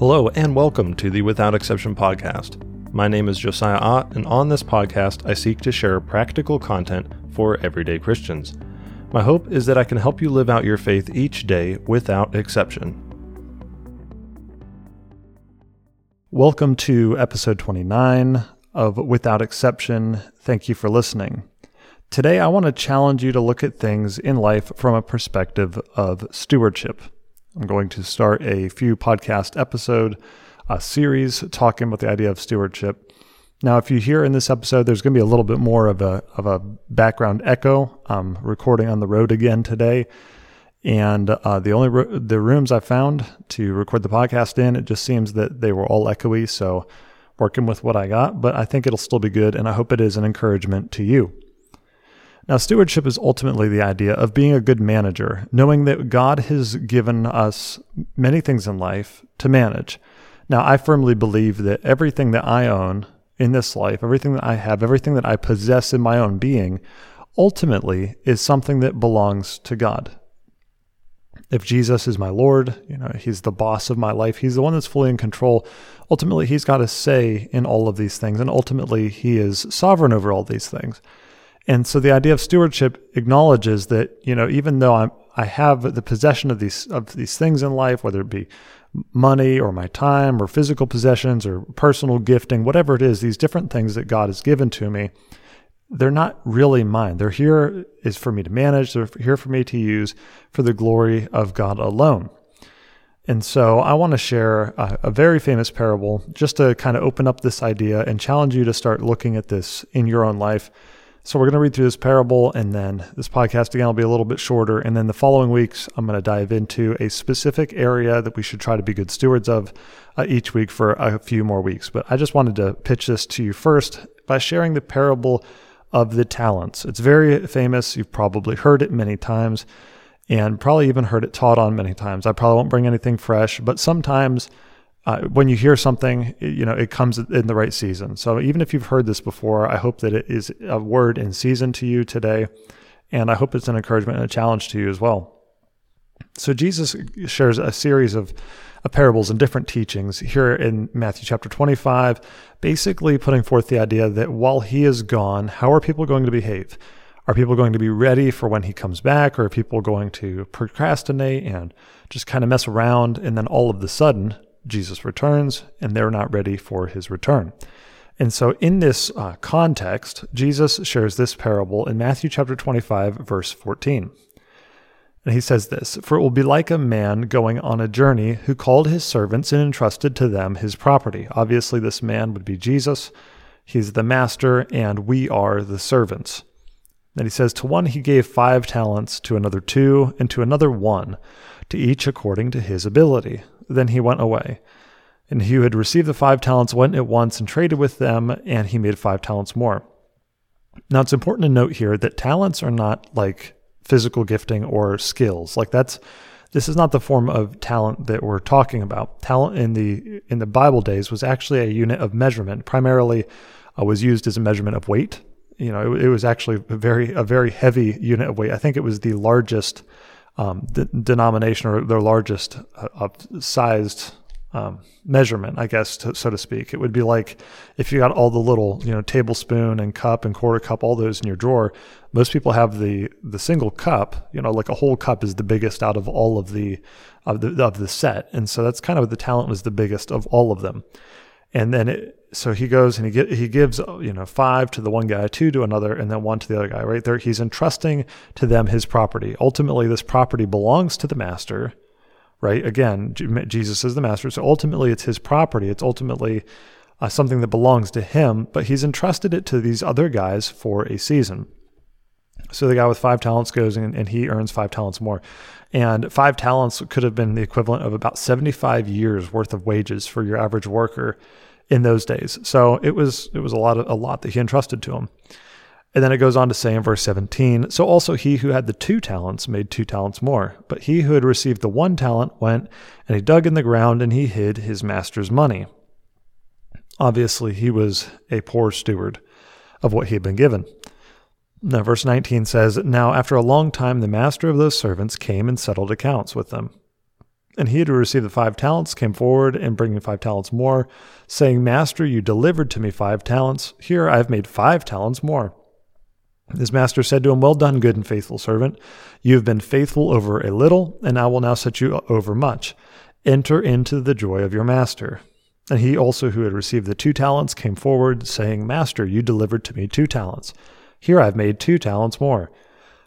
Hello, and welcome to the Without Exception podcast. My name is Josiah Ott, and on this podcast, I seek to share practical content for everyday Christians. My hope is that I can help you live out your faith each day without exception. Welcome to episode 29 of Without Exception. Thank you for listening. Today, I want to challenge you to look at things in life from a perspective of stewardship. I'm going to start a few podcast episode uh, series talking about the idea of stewardship. Now, if you hear in this episode, there's going to be a little bit more of a of a background echo. I'm recording on the road again today, and uh, the only ro- the rooms I found to record the podcast in, it just seems that they were all echoey. So, working with what I got, but I think it'll still be good, and I hope it is an encouragement to you. Now, stewardship is ultimately the idea of being a good manager, knowing that God has given us many things in life to manage. Now, I firmly believe that everything that I own in this life, everything that I have, everything that I possess in my own being, ultimately is something that belongs to God. If Jesus is my Lord, you know, he's the boss of my life, he's the one that's fully in control. Ultimately, he's got a say in all of these things, and ultimately, he is sovereign over all these things. And so the idea of stewardship acknowledges that, you know, even though I'm, I have the possession of these of these things in life, whether it be money or my time or physical possessions or personal gifting, whatever it is, these different things that God has given to me, they're not really mine. They're here is for me to manage, they're here for me to use for the glory of God alone. And so I want to share a, a, very famous parable just to kind of open up this idea and challenge you to start looking at this in your own life so we're going to read through this parable, and then this podcast again will be a little bit shorter. And then the following weeks, I'm going to dive into a specific area that we should try to be good stewards of uh, each week for a few more weeks. But I just wanted to pitch this to you first by sharing the parable of the talents. It's very famous. You've probably heard it many times and probably even heard it taught on many times. I probably won't bring anything fresh, but sometimes uh, when you hear something, you know, it comes in the right season. So even if you've heard this before, I hope that it is a word in season to you today. And I hope it's an encouragement and a challenge to you as well. So Jesus shares a series of, of parables and different teachings here in Matthew chapter 25, basically putting forth the idea that while he is gone, how are people going to behave? Are people going to be ready for when he comes back, or are people going to procrastinate and just kind of mess around? And then all of the sudden, Jesus returns and they're not ready for his return. And so, in this uh, context, Jesus shares this parable in Matthew chapter 25, verse 14. And he says this For it will be like a man going on a journey who called his servants and entrusted to them his property. Obviously, this man would be Jesus. He's the master, and we are the servants. Then he says, To one he gave five talents, to another two, and to another one, to each according to his ability. Then he went away. And he who had received the five talents went at once and traded with them, and he made five talents more. Now, it's important to note here that talents are not like physical gifting or skills. Like that's this is not the form of talent that we're talking about. Talent in the in the Bible days was actually a unit of measurement. Primarily, uh, was used as a measurement of weight. You know, it, it, was actually a very a very heavy unit of weight. I think it was the largest um, the denomination or their largest uh, sized um, measurement, I guess, to, so to speak. It would be like if you got all the little, you know, tablespoon and cup and quarter cup, all those in your drawer. Most people have the the single cup. You know, like a whole cup is the biggest out of all of the of the of the set, and so that's kind of the talent was the biggest of all of them. And then it, so he goes and he get, he gives you know five to the one guy, two to another, and then one to the other guy. Right there, he's entrusting to them his property. Ultimately, this property belongs to the master. Right again, Jesus is the master, so ultimately it's his property. It's ultimately uh, something that belongs to him, but he's entrusted it to these other guys for a season. So the guy with five talents goes in and he earns five talents more. And five talents could have been the equivalent of about 75 years worth of wages for your average worker in those days. So it was it was a lot of, a lot that he entrusted to him. And then it goes on to say in verse 17, so also he who had the two talents made two talents more, but he who had received the one talent went and he dug in the ground and he hid his master's money. Obviously, he was a poor steward of what he had been given. Now, verse 19 says, Now after a long time, the master of those servants came and settled accounts with them. And he who received the five talents came forward and bringing five talents more, saying, Master, you delivered to me five talents. Here I have made five talents more. His master said to him, Well done, good and faithful servant. You have been faithful over a little, and I will now set you over much. Enter into the joy of your master. And he also, who had received the two talents, came forward, saying, Master, you delivered to me two talents. Here I have made two talents more.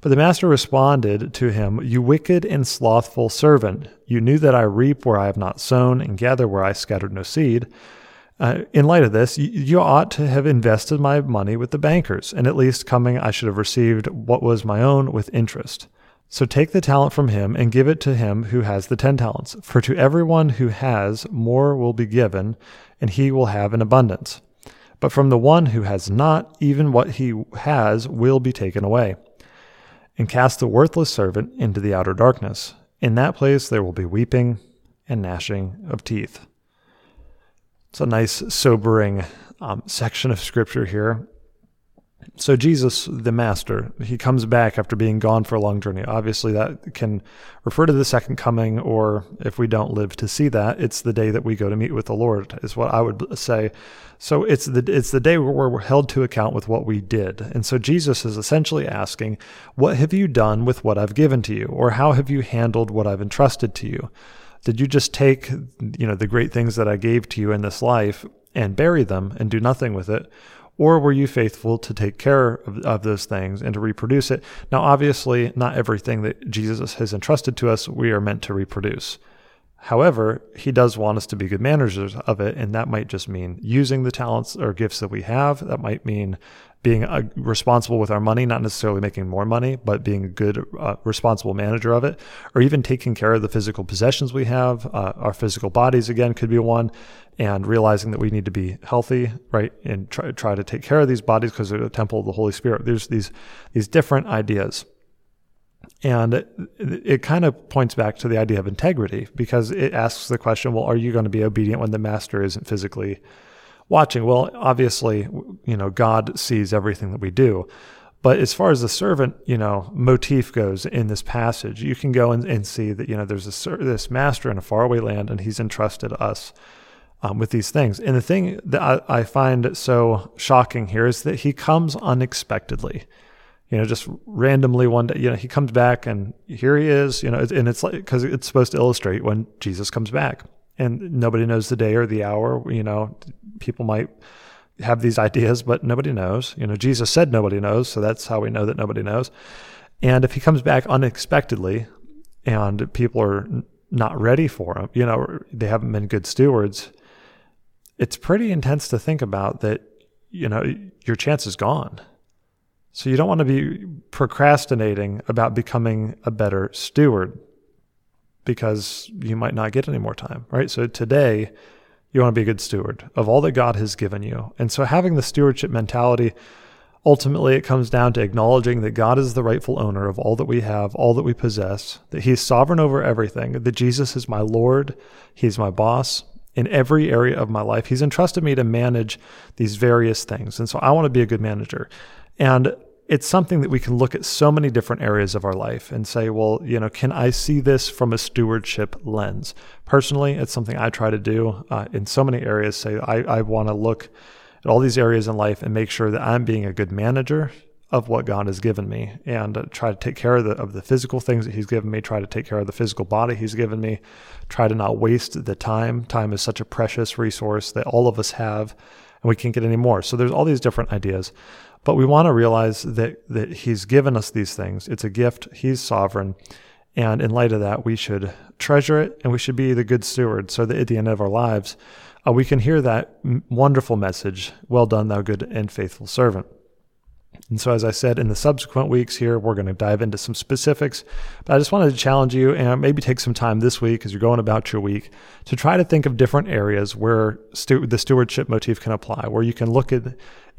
But the master responded to him, You wicked and slothful servant, you knew that I reap where I have not sown, and gather where I scattered no seed. Uh, in light of this, you, you, ought to have invested my money with the bankers, and at least coming, I should have received what was my own with interest. So take the talent from him and give it to him who has the ten talents. For to everyone who has, more will be given, and he will have an abundance. But from the one who has not, even what he has will be taken away. And cast the worthless servant into the outer darkness. In that place there will be weeping and gnashing of teeth. It's a nice, sobering um, section of scripture here. So, Jesus, the Master, he comes back after being gone for a long journey. Obviously, that can refer to the second coming, or if we don't live to see that, it's the day that we go to meet with the Lord, is what I would say. So, it's the, it's the day where we're held to account with what we did. And so, Jesus is essentially asking, What have you done with what I've given to you? Or how have you handled what I've entrusted to you? Did you just take, you know, the great things that I gave to you in this life and bury them and do nothing with it? Or were you faithful to take care of, of those things and to reproduce it? Now, obviously, not everything that Jesus has entrusted to us we are meant to reproduce. However, he does want us to be good managers of it, and that might just mean using the talents or gifts that we have. That might mean being uh, responsible with our money, not necessarily making more money, but being a good, uh, responsible manager of it, or even taking care of the physical possessions we have. Uh, our physical bodies, again, could be one, and realizing that we need to be healthy, right, and try, try to take care of these bodies because they're the temple of the Holy Spirit. There's these these different ideas. And it, it, kind of points back to the idea of integrity because it asks the question, well, are you going to be obedient when the master isn't physically watching. Well, obviously, you know, God sees everything that we do. But as far as the servant, you know, motif goes in this passage, you can go and, and see that, you know, there's this, this master in a faraway land and he's entrusted us um, with these things. And the thing that I, I find so shocking here is that he comes unexpectedly you know, just randomly one day, you know, he comes back and here he is, you know, and it's like, because it's supposed to illustrate when Jesus comes back and nobody knows the day or the hour. You know, people might have these ideas, but nobody knows. You know, Jesus said nobody knows, so that's how we know that nobody knows. And if he comes back unexpectedly and people are not ready for him, you know, they haven't been good stewards, it's pretty intense to think about that, you know, your chance is gone. So you don't want to be procrastinating about becoming a better steward because you might not get any more time, right? So today, you want to be a good steward of all that God has given you. And so having the stewardship mentality, ultimately, it comes down to acknowledging that God is the rightful owner of all that we have, all that we possess, that He's sovereign over everything, that Jesus is my Lord, He's my boss. In every area of my life, He's entrusted me to manage these various things. And so I want to be a good manager. And it's something that we can look at so many different areas of our life and say, well, you know, can I see this from a stewardship lens? Personally, it's something I try to do uh, in so many areas. Say, I, I want to look at all these areas in life and make sure that I'm being a good manager of what God has given me and uh, try to take care of the, of the physical things that He's given me, try to take care of the physical body He's given me, try to not waste the time. Time is such a precious resource that all of us have and we can't get any more. So there's all these different ideas. But we want to realize that, that He's given us these things. It's a gift, He's sovereign. And in light of that, we should treasure it and we should be the good steward so that at the end of our lives, uh, we can hear that wonderful message Well done, thou good and faithful servant. And so, as I said, in the subsequent weeks here, we're going to dive into some specifics. But I just wanted to challenge you and maybe take some time this week as you're going about your week to try to think of different areas where stu- the stewardship motif can apply, where you can look at,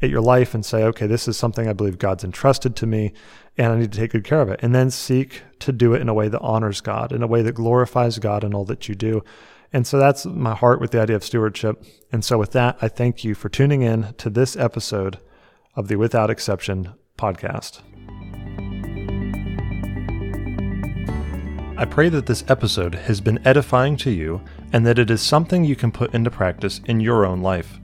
at your life and say, okay, this is something I believe God's entrusted to me and I need to take good care of it. And then seek to do it in a way that honors God, in a way that glorifies God in all that you do. And so that's my heart with the idea of stewardship. And so, with that, I thank you for tuning in to this episode of the Without Exception podcast. I pray that this episode has been edifying to you and that it is something you can put into practice in your own life.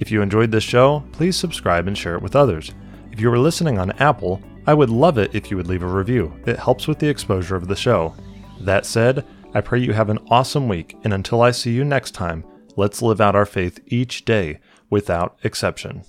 If you enjoyed this show, please subscribe and share it with others. If you are listening on Apple, I would love it if you would leave a review. It helps with the exposure of the show. That said, I pray you have an awesome week, and until I see you next time, let's live out our faith each day without exception.